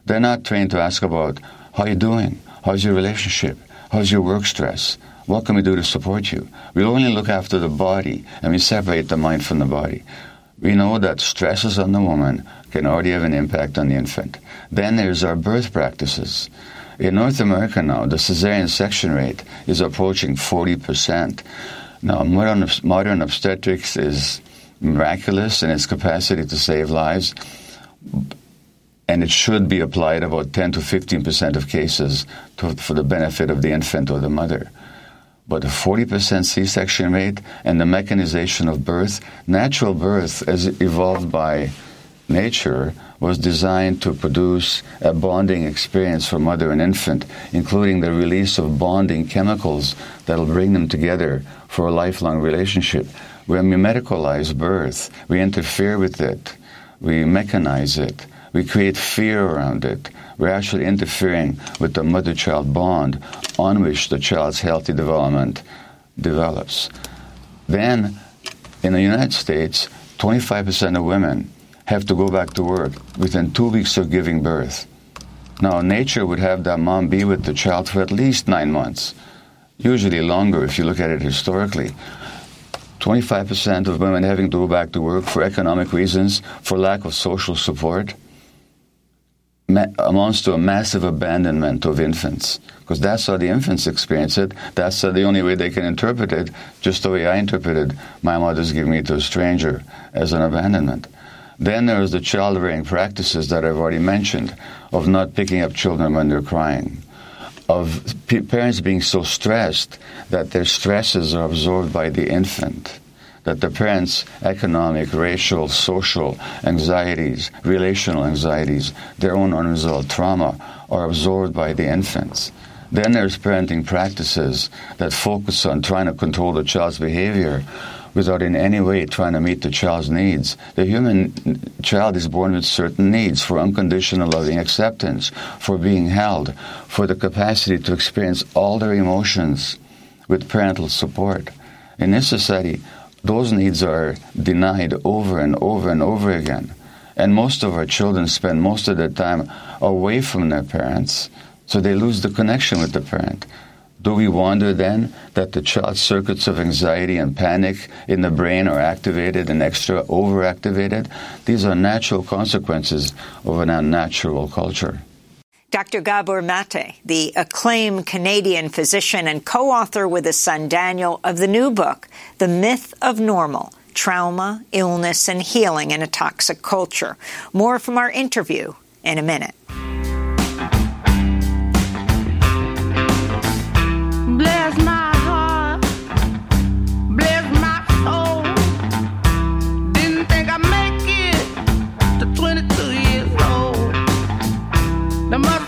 Speaker 3: They're not trained to ask about how you're doing, how's your relationship, how's your work stress, what can we do to support you. We only look after the body and we separate the mind from the body. We know that stresses on the woman can already have an impact on the infant. Then there's our birth practices. In North America now, the cesarean section rate is approaching 40%. Now, modern, modern obstetrics is miraculous in its capacity to save lives, and it should be applied about 10 to 15% of cases to, for the benefit of the infant or the mother. But a 40% C section rate and the mechanization of birth, natural birth, as evolved by nature, was designed to produce a bonding experience for mother and infant, including the release of bonding chemicals that'll bring them together for a lifelong relationship. When we medicalize birth, we interfere with it, we mechanize it, we create fear around it. We're actually interfering with the mother child bond on which the child's healthy development develops. Then, in the United States, 25% of women have to go back to work within two weeks of giving birth. Now, nature would have that mom be with the child for at least nine months, usually longer if you look at it historically. 25% of women having to go back to work for economic reasons, for lack of social support, amounts to a massive abandonment of infants. Because that's how the infants experience it. That's the only way they can interpret it, just the way I interpreted my mother's giving me to a stranger as an abandonment. Then there's the child rearing practices that I've already mentioned of not picking up children when they're crying, of p- parents being so stressed that their stresses are absorbed by the infant, that the parents' economic, racial, social anxieties, relational anxieties, their own unresolved trauma are absorbed by the infants. Then there's parenting practices that focus on trying to control the child's behavior without in any way trying to meet the child's needs. The human child is born with certain needs for unconditional loving acceptance, for being held, for the capacity to experience all their emotions with parental support. In this society, those needs are denied over and over and over again. And most of our children spend most of their time away from their parents, so they lose the connection with the parent. Do we wonder then that the child's circuits of anxiety and panic in the brain are activated and extra overactivated? These are natural consequences of an unnatural culture.
Speaker 1: Dr. Gabor Mate, the acclaimed Canadian physician and co author with his son Daniel of the new book, The Myth of Normal Trauma, Illness, and Healing in a Toxic Culture. More from our interview in a minute.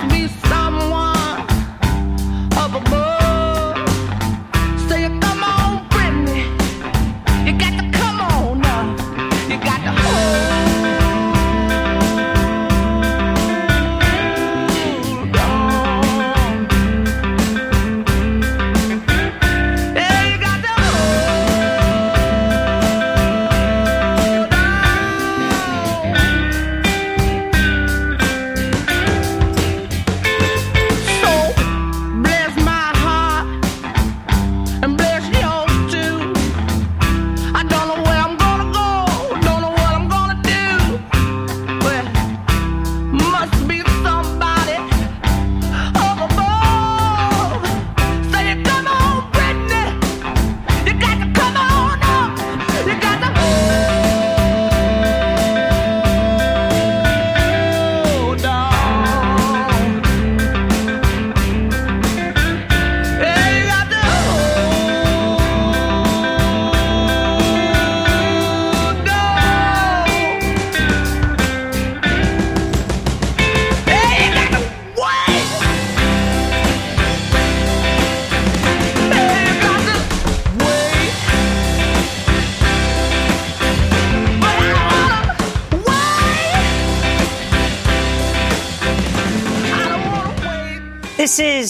Speaker 1: me so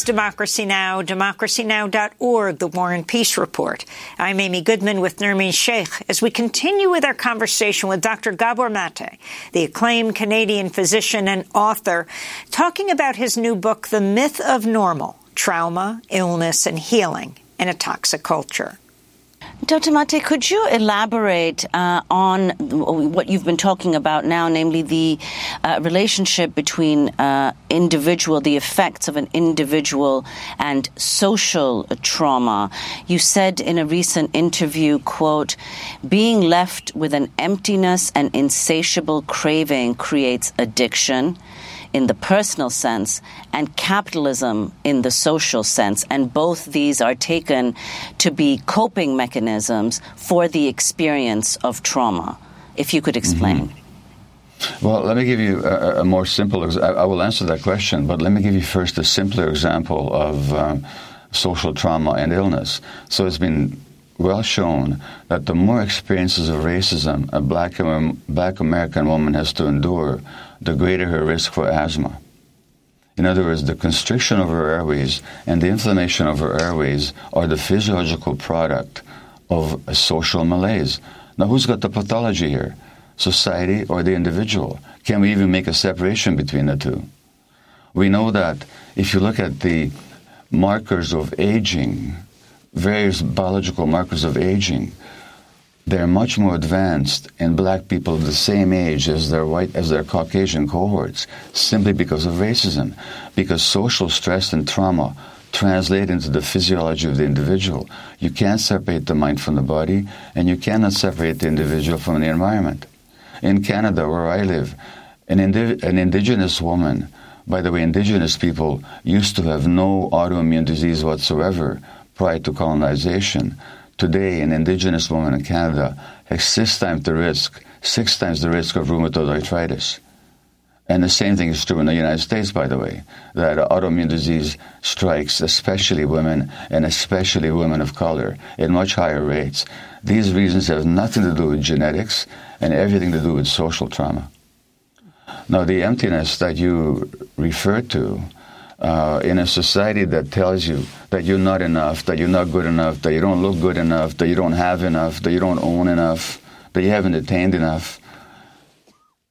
Speaker 1: is Democracy Now!, democracynow.org, the War and Peace Report. I'm Amy Goodman with Nermeen Shaikh as we continue with our conversation with Dr. Gabor Mate, the acclaimed Canadian physician and author, talking about his new book, The Myth of Normal Trauma, Illness, and Healing in a Toxic Culture.
Speaker 11: Dr. Mate, could you elaborate uh, on what you've been talking about now, namely the uh, relationship between uh, individual, the effects of an individual and social trauma? You said in a recent interview, quote, being left with an emptiness and insatiable craving creates addiction in the personal sense and capitalism in the social sense. And both these are taken to be coping mechanisms for the experience of trauma. If you could explain.
Speaker 3: Mm-hmm. Well, let me give you a, a more simple. I, will answer that question, but let me give you first a simpler example of um, social trauma and illness. So it's been well shown that the more experiences of racism a black, black American woman has to endure, the greater her risk for asthma. In other words, the constriction of her airways and the inflammation of her airways are the physiological product of a social malaise. Now, who's got the pathology here? Society or the individual? Can we even make a separation between the two? We know that if you look at the markers of aging, various biological markers of aging, they're much more advanced in black people of the same age as their white as their Caucasian cohorts, simply because of racism, because social stress and trauma translate into the physiology of the individual. You can't separate the mind from the body, and you cannot separate the individual from the environment. In Canada, where I live, an, indi- an indigenous woman, by the way, indigenous people used to have no autoimmune disease whatsoever prior to colonization today an indigenous woman in Canada has six times the risk, six times the risk of rheumatoid arthritis. And the same thing is true in the United States, by the way, that autoimmune disease strikes especially women and especially women of color at much higher rates. These reasons have nothing to do with genetics and everything to do with social trauma. Now, the emptiness that you refer to uh, in a society that tells you that you're not enough, that you're not good enough, that you don't look good enough, that you don't have enough, that you don't own enough, that you haven't attained enough.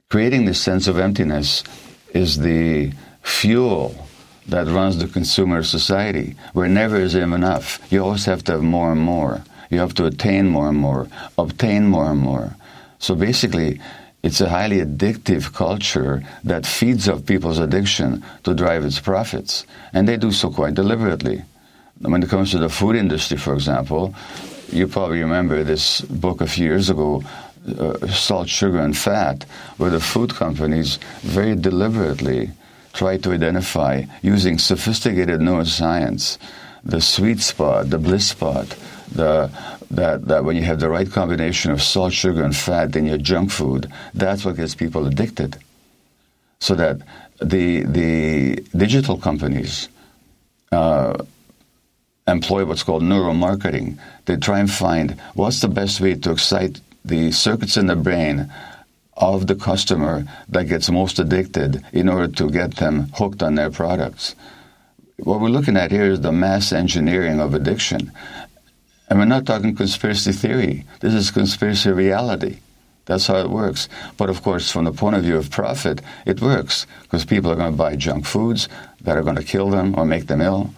Speaker 3: Creating this sense of emptiness is the fuel that runs the consumer society, where never is enough. You always have to have more and more. You have to attain more and more, obtain more and more. So basically, it's a highly addictive culture that feeds off people's addiction to drive its profits. And they do so quite deliberately. When it comes to the food industry, for example, you probably remember this book a few years ago, uh, Salt, Sugar, and Fat, where the food companies very deliberately try to identify, using sophisticated neuroscience, the sweet spot, the bliss spot, the that, that when you have the right combination of salt, sugar, and fat in your junk food, that's what gets people addicted. So that the the digital companies uh, employ what's called neuromarketing. They try and find what's the best way to excite the circuits in the brain of the customer that gets most addicted in order to get them hooked on their products. What we're looking at here is the mass engineering of addiction. And we're not talking conspiracy theory. This is conspiracy reality. That's how it works. But of course, from the point of view of profit, it works because people are going to buy junk foods that are going to kill them or make them ill.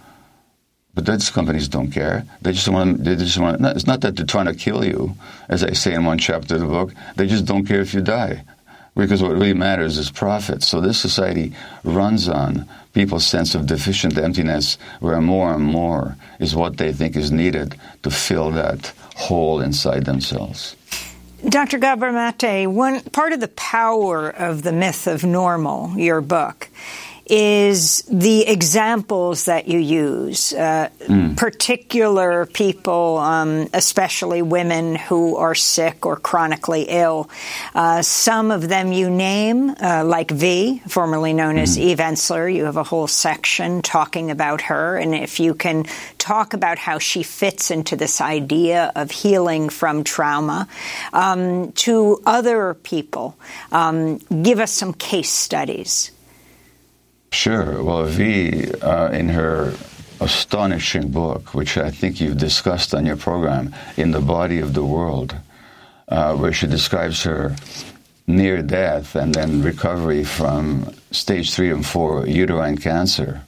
Speaker 3: But those companies don't care. They just want. They just want. It's not that they're trying to kill you, as I say in one chapter of the book. They just don't care if you die. Because what really matters is profit. So this society runs on people's sense of deficient emptiness, where more and more is what they think is needed to fill that hole inside themselves.
Speaker 1: Dr. Gabor Mate, one part of the power of the myth of normal, your book, is the examples that you use, uh, mm. particular people, um, especially women who are sick or chronically ill. Uh, some of them you name, uh, like V, formerly known mm. as Eve Ensler. You have a whole section talking about her, and if you can talk about how she fits into this idea of healing from trauma, um, to other people, um, give us some case studies.
Speaker 3: Sure. Well, V, uh, in her astonishing book, which I think you've discussed on your program, In the Body of the World, uh, where she describes her near death and then recovery from stage three and four uterine cancer.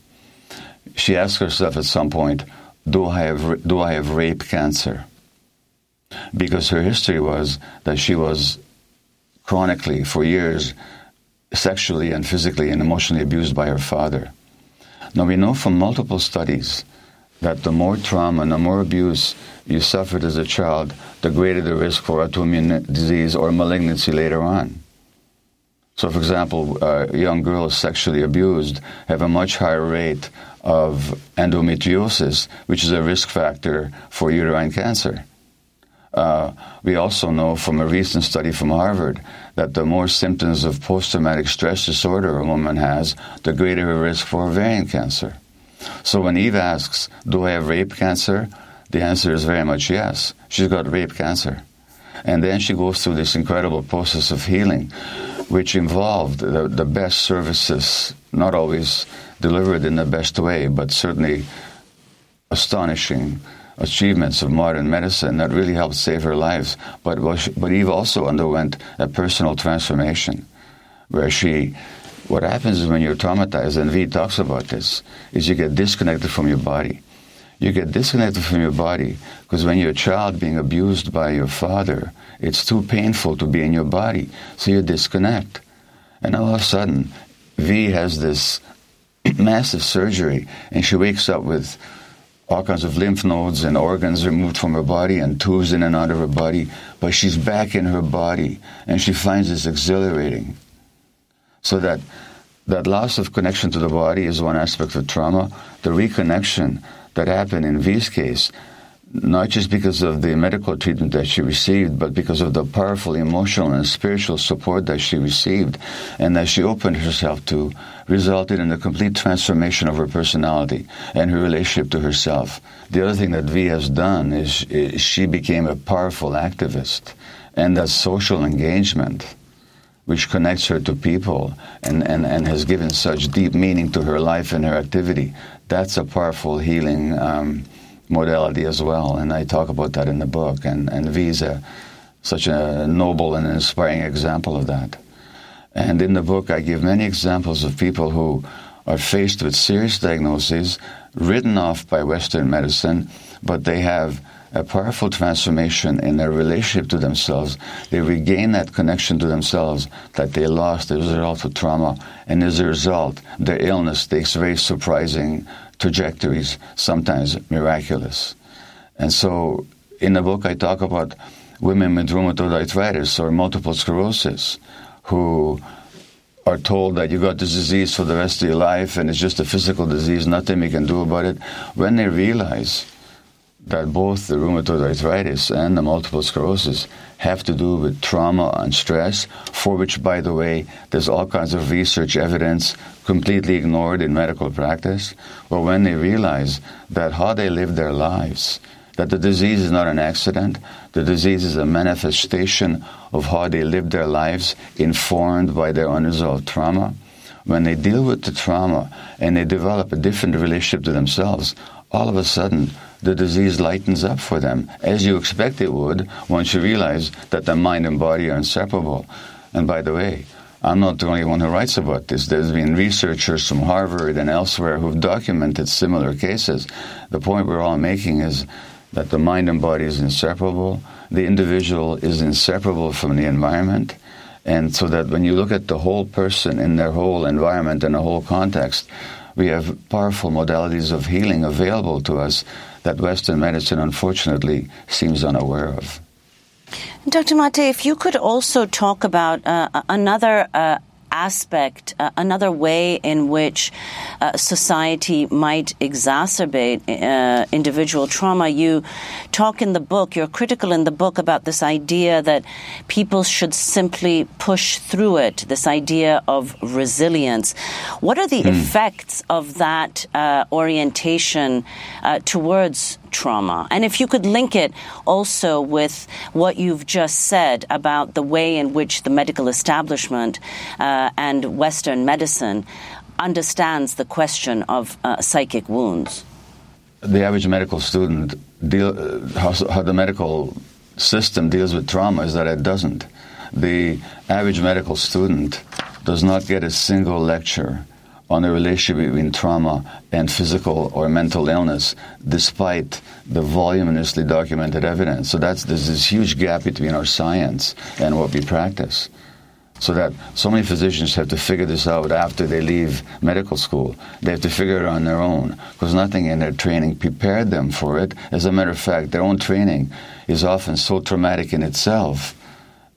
Speaker 3: She asks herself at some point, do I have, do I have rape cancer? Because her history was that she was chronically, for years, sexually and physically and emotionally abused by her father. Now, we know from multiple studies that the more trauma and the more abuse you suffered as a child, the greater the risk for autoimmune disease or malignancy later on. So, for example, uh, young girls sexually abused have a much higher rate of endometriosis, which is a risk factor for uterine cancer. Uh, we also know from a recent study from Harvard that the more symptoms of post traumatic stress disorder a woman has, the greater her risk for ovarian cancer. So when Eve asks, Do I have rape cancer? the answer is very much yes. She's got rape cancer. And then she goes through this incredible process of healing, which involved the, the best services, not always delivered in the best way, but certainly astonishing achievements of modern medicine that really helped save her lives. But, but Eve also underwent a personal transformation where she, what happens is when you're traumatized, and V talks about this, is you get disconnected from your body. You get disconnected from your body because when you're a child being abused by your father, it's too painful to be in your body. So you disconnect. And all of a sudden, V has this [clears throat] massive surgery and she wakes up with all kinds of lymph nodes and organs removed from her body and tubes in and out of her body, but she's back in her body and she finds this exhilarating. So that that loss of connection to the body is one aspect of trauma. The reconnection that happened in V's case not just because of the medical treatment that she received, but because of the powerful emotional and spiritual support that she received and that she opened herself to, resulted in a complete transformation of her personality and her relationship to herself. The other thing that V has done is, she became a powerful activist, and that social engagement which connects her to people and, and, and has given such deep meaning to her life and her activity. That's a powerful healing um, modality as well, and I talk about that in the book. And, and Visa, such a noble and inspiring example of that. And in the book, I give many examples of people who are faced with serious diagnoses, written off by Western medicine, but they have a powerful transformation in their relationship to themselves. They regain that connection to themselves that they lost as a result of trauma, and as a result, their illness takes very surprising trajectories, sometimes miraculous. And so in the book, I talk about women with rheumatoid arthritis or multiple sclerosis who are told that you got this disease for the rest of your life and it's just a physical disease, nothing we can do about it. When they realize that both the rheumatoid arthritis and the multiple sclerosis have to do with trauma and stress, for which, by the way, there's all kinds of research evidence completely ignored in medical practice. But when they realize that how they live their lives, that the disease is not an accident, the disease is a manifestation of how they live their lives, informed by their unresolved trauma. When they deal with the trauma and they develop a different relationship to themselves, all of a sudden the disease lightens up for them, as you expect it would once you realize that the mind and body are inseparable. And by the way, I'm not the only one who writes about this. There's been researchers from Harvard and elsewhere who've documented similar cases. The point we're all making is that the mind and body is inseparable. The individual is inseparable from the environment. And so that when you look at the whole person in their whole environment and the whole context, we have powerful modalities of healing available to us that Western medicine unfortunately seems unaware of.
Speaker 11: Dr. Mate, if you could also talk about uh, another uh, aspect, uh, another way in which uh, society might exacerbate uh, individual trauma. You talk in the book, you're critical in the book about this idea that people should simply push through it, this idea of resilience. What are the mm. effects of that uh, orientation uh, towards trauma. And if you could link it also with what you've just said about the way in which the medical establishment uh, and Western medicine understands the question of uh, psychic wounds.
Speaker 3: The average medical student, deal, how, how the medical system deals with trauma is that it doesn't. The average medical student does not get a single lecture on the relationship between trauma and physical or mental illness, despite the voluminously documented evidence. So that's there's this huge gap between our science and what we practice. So that so many physicians have to figure this out after they leave medical school. They have to figure it on their own because nothing in their training prepared them for it. As a matter of fact, their own training is often so traumatic in itself,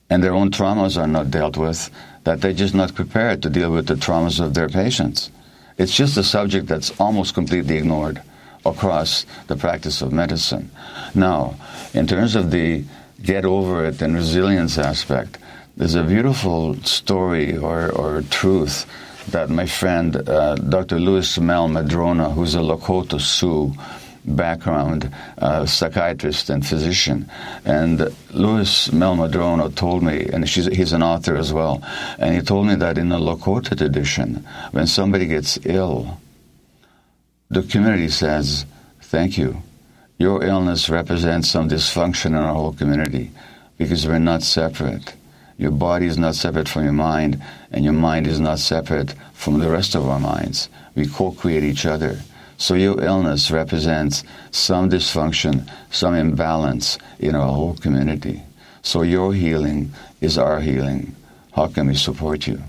Speaker 3: and their own traumas are not dealt with that they're just not prepared to deal with the traumas of their patients. It's just a subject that's almost completely ignored across the practice of medicine. Now, in terms of the get over it and resilience aspect, there's a beautiful story or, or truth that my friend uh, Dr. Lewis Mehl-Madrona, who's a Lakota Sioux, background, uh, psychiatrist and physician. And Lewis Mehl-Madrona told me, and he's an author as well, and he told me that in the Lakota tradition, when somebody gets ill, the community says, Thank you. Your illness represents some dysfunction in our whole community because we're not separate. Your body is not separate from your mind, and your mind is not separate from the rest of our minds. We co create each other. So your illness represents some dysfunction, some imbalance in our whole community. So your healing is our healing. How can we support you?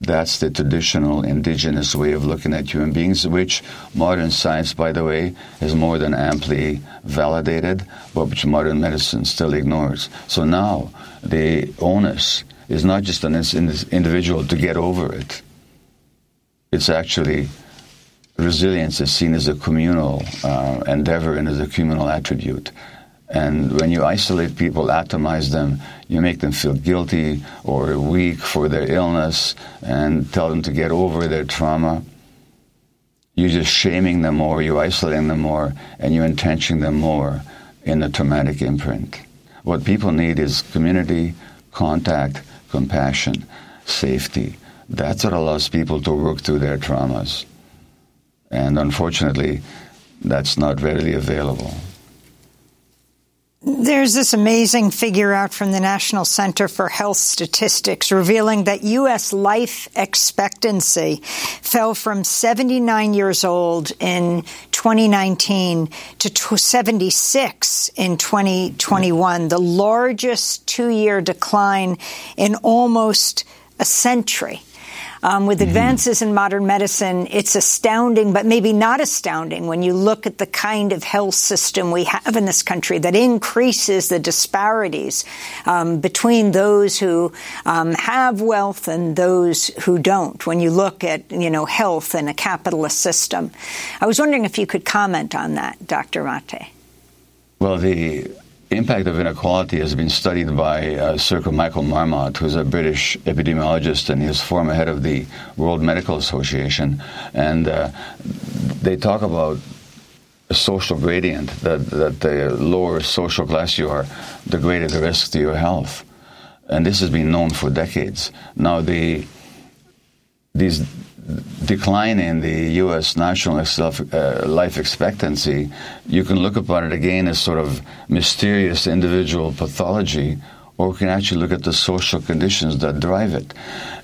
Speaker 3: That's the traditional indigenous way of looking at human beings, which modern science, by the way, is more than amply validated, but which modern medicine still ignores. So now the onus is not just on this individual to get over it. It's actually resilience is seen as a communal uh, endeavor and as a communal attribute. And when you isolate people, atomize them, you make them feel guilty or weak for their illness and tell them to get over their trauma. You're just shaming them more, you're isolating them more, and you're entrenching them more in the traumatic imprint. What people need is community, contact, compassion, safety. That's what allows people to work through their traumas. And unfortunately, that's not readily available.
Speaker 1: There's this amazing figure out from the National Center for Health Statistics revealing that U.S. life expectancy fell from 79 years old in 2019 to 76 in 2021, the largest two year decline in almost a century. Um, with mm-hmm. advances in modern medicine, it's astounding, but maybe not astounding when you look at the kind of health system we have in this country that increases the disparities um, between those who um, have wealth and those who don't. When you look at you know health in a capitalist system, I was wondering if you could comment on that, Dr. Mate.
Speaker 3: Well, the impact of inequality has been studied by uh, Sir Michael Marmot, who's a British epidemiologist and he's former head of the World Medical Association. And uh, they talk about a social gradient, that, that the lower social class you are, the greater the risk to your health. And this has been known for decades. Now, the, these decline in the U.S. national uh, life expectancy, you can look upon it again as sort of mysterious individual pathology, or we can actually look at the social conditions that drive it.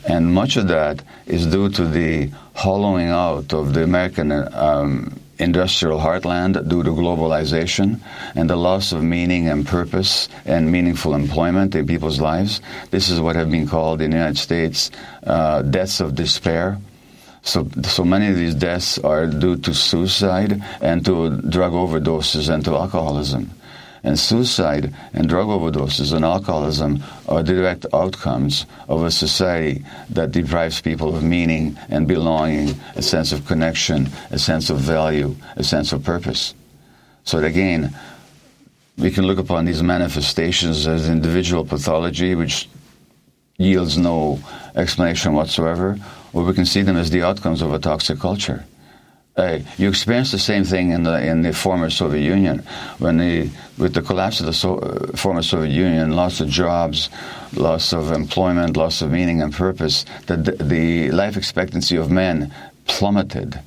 Speaker 3: And much of that is due to the hollowing out of the American um, industrial heartland due to globalization and the loss of meaning and purpose and meaningful employment in people's lives. This is what have been called in the United States uh, deaths of despair. So, so many of these deaths are due to suicide and to drug overdoses and to alcoholism. And suicide and drug overdoses and alcoholism are direct outcomes of a society that deprives people of meaning and belonging, a sense of connection, a sense of value, a sense of purpose. So again, we can look upon these manifestations as individual pathology, which yields no explanation whatsoever, or we can see them as the outcomes of a toxic culture. You experienced the same thing in the in the former Soviet Union when the with the collapse of the so, uh, former Soviet Union, loss of jobs, loss of employment, loss of meaning and purpose. The, the life expectancy of men plummeted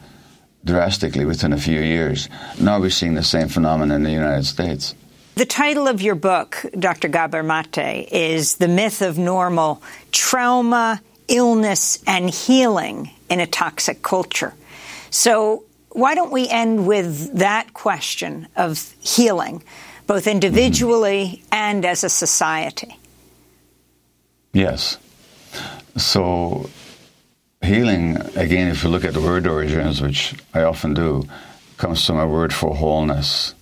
Speaker 3: drastically within a few years. Now we're seeing the same phenomenon in the United States.
Speaker 1: The title of your book, Dr. Gabor Mate, is The Myth of Normal Trauma, Illness, and Healing in a Toxic Culture. So, why don't we end with that question of healing, both individually and as a society?
Speaker 3: Yes. So, healing, again, if you look at the word origins, which I often do, comes from a word for wholeness.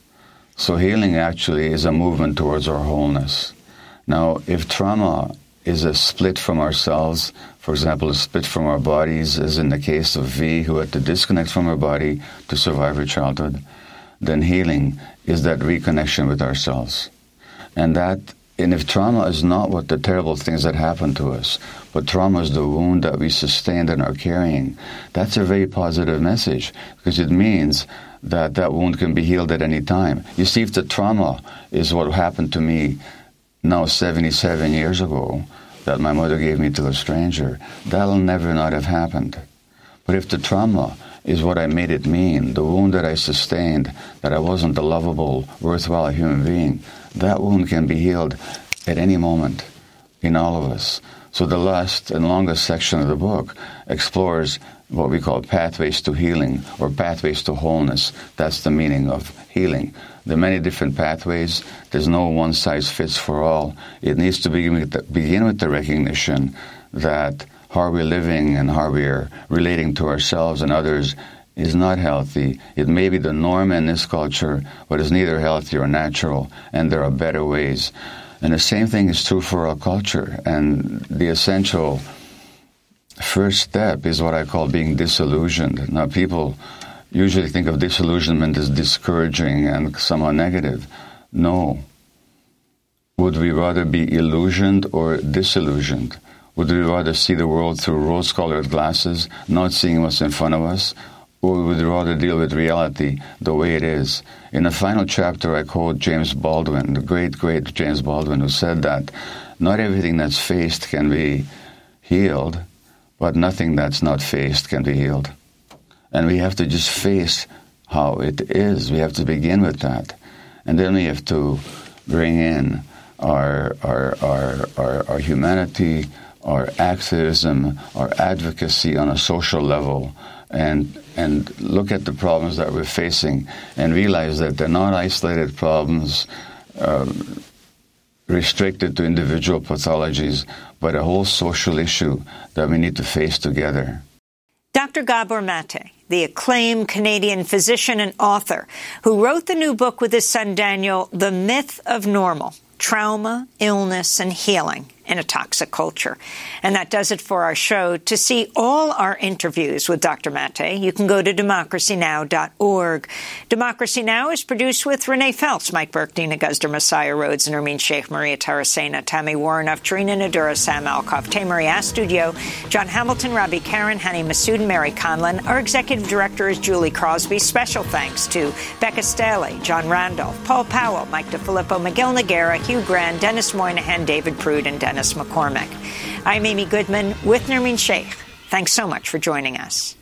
Speaker 3: So, healing actually is a movement towards our wholeness. Now, if trauma is a split from ourselves, for example, a split from our bodies, as in the case of V, who had to disconnect from her body to survive her childhood, then healing is that reconnection with ourselves. And that, and if trauma is not what the terrible things that happened to us, but trauma is the wound that we sustained and are carrying, that's a very positive message because it means that that wound can be healed at any time. You see, if the trauma is what happened to me now 77 years ago, that my mother gave me to a stranger, that'll never not have happened. But if the trauma is what I made it mean, the wound that I sustained, that I wasn't a lovable, worthwhile human being, that wound can be healed at any moment in all of us. So the last and longest section of the book explores what we call pathways to healing or pathways to wholeness. That's the meaning of healing. Are many different pathways. There's no one size fits for all. It needs to begin with the, begin with the recognition that how we're living and how we're relating to ourselves and others is not healthy. It may be the norm in this culture, but it's neither healthy or natural, and there are better ways. And the same thing is true for our culture. And the essential first step is what I call being disillusioned. Now, people usually think of disillusionment as discouraging and somehow negative. No. Would we rather be illusioned or disillusioned? Would we rather see the world through rose colored glasses, not seeing what's in front of us? Or would we rather deal with reality the way it is? In the final chapter, I quote James Baldwin, the great, great James Baldwin, who said that not everything that's faced can be healed, but nothing that's not faced can be healed. And we have to just face how it is. We have to begin with that. And then we have to bring in our, our, our, our, our humanity, our activism, our advocacy on a social level, and, and look at the problems that we're facing and realize that they're not isolated problems. Uh, restricted to individual pathologies, but a whole social issue that we need to face together.
Speaker 1: Dr. Gabor Mate, the acclaimed Canadian physician and author, who wrote the new book with his son Daniel, The Myth of Normal Trauma, Illness, and Healing in a toxic culture. And that does it for our show. To see all our interviews with Dr. Mate, you can go to democracynow.org. Democracy Now! is produced with Renee Feltz, Mike Burke, Deena Guzder, Messiah Rhodes, Nermeen Shaikh, Maria Taracena, Tami Woronoff, Charina Nadura, Sam Alcoff, Tey-Marie Astudillo, John Hamilton, Robby Karran, Hany Massoud, and Mary Conlon. Our executive director is Julie Crosby. Special thanks to Becca Staley, Jon Randolph, Paul Powell, Mike Di Filippo, Miguel Nogueira, Hugh Gran, Denis Moynihan, David Prude, and Dennis McCormick. I'm Amy Goodman with Nermeen Shaikh. Thanks so much for joining us.